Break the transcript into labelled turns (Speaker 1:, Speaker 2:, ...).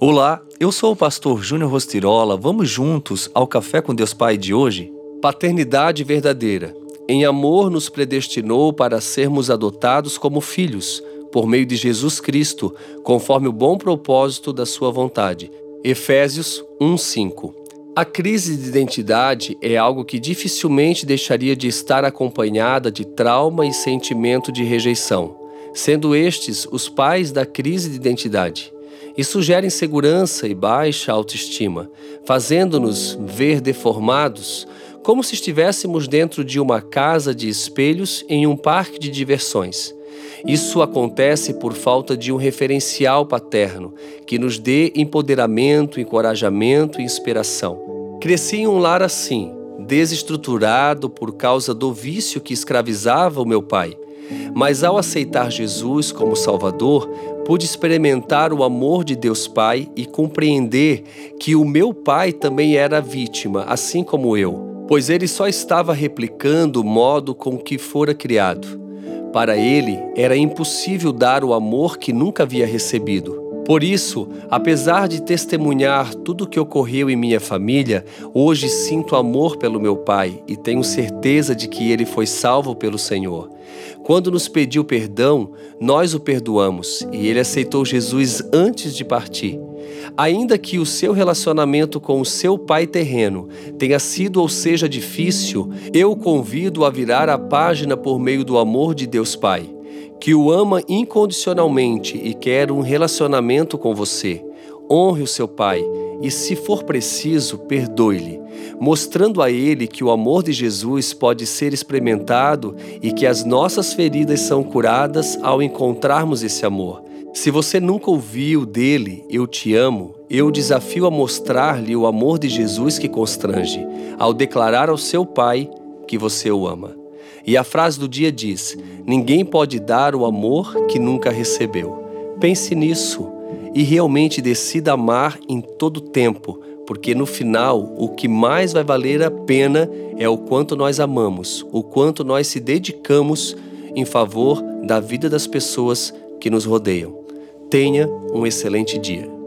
Speaker 1: Olá, eu sou o pastor Júnior Rostirola. Vamos juntos ao Café com Deus Pai de hoje?
Speaker 2: Paternidade verdadeira. Em amor nos predestinou para sermos adotados como filhos, por meio de Jesus Cristo, conforme o bom propósito da sua vontade. Efésios 1:5. A crise de identidade é algo que dificilmente deixaria de estar acompanhada de trauma e sentimento de rejeição, sendo estes os pais da crise de identidade. Isso gera insegurança e baixa autoestima, fazendo-nos ver deformados, como se estivéssemos dentro de uma casa de espelhos em um parque de diversões. Isso acontece por falta de um referencial paterno que nos dê empoderamento, encorajamento e inspiração. Cresci em um lar assim, desestruturado por causa do vício que escravizava o meu pai. Mas ao aceitar Jesus como Salvador, pude experimentar o amor de Deus Pai e compreender que o meu pai também era vítima, assim como eu, pois ele só estava replicando o modo com que fora criado. Para ele, era impossível dar o amor que nunca havia recebido. Por isso, apesar de testemunhar tudo o que ocorreu em minha família, hoje sinto amor pelo meu pai e tenho certeza de que ele foi salvo pelo Senhor. Quando nos pediu perdão, nós o perdoamos e ele aceitou Jesus antes de partir. Ainda que o seu relacionamento com o seu pai terreno tenha sido ou seja difícil, eu o convido a virar a página por meio do amor de Deus Pai, que o ama incondicionalmente e quer um relacionamento com você. Honre o seu pai e, se for preciso, perdoe-lhe, mostrando a ele que o amor de Jesus pode ser experimentado e que as nossas feridas são curadas ao encontrarmos esse amor. Se você nunca ouviu dele, Eu te amo, eu desafio a mostrar-lhe o amor de Jesus que constrange, ao declarar ao seu pai que você o ama. E a frase do dia diz: Ninguém pode dar o amor que nunca recebeu. Pense nisso e realmente decida amar em todo tempo, porque no final o que mais vai valer a pena é o quanto nós amamos, o quanto nós se dedicamos em favor da vida das pessoas que nos rodeiam. Tenha um excelente dia.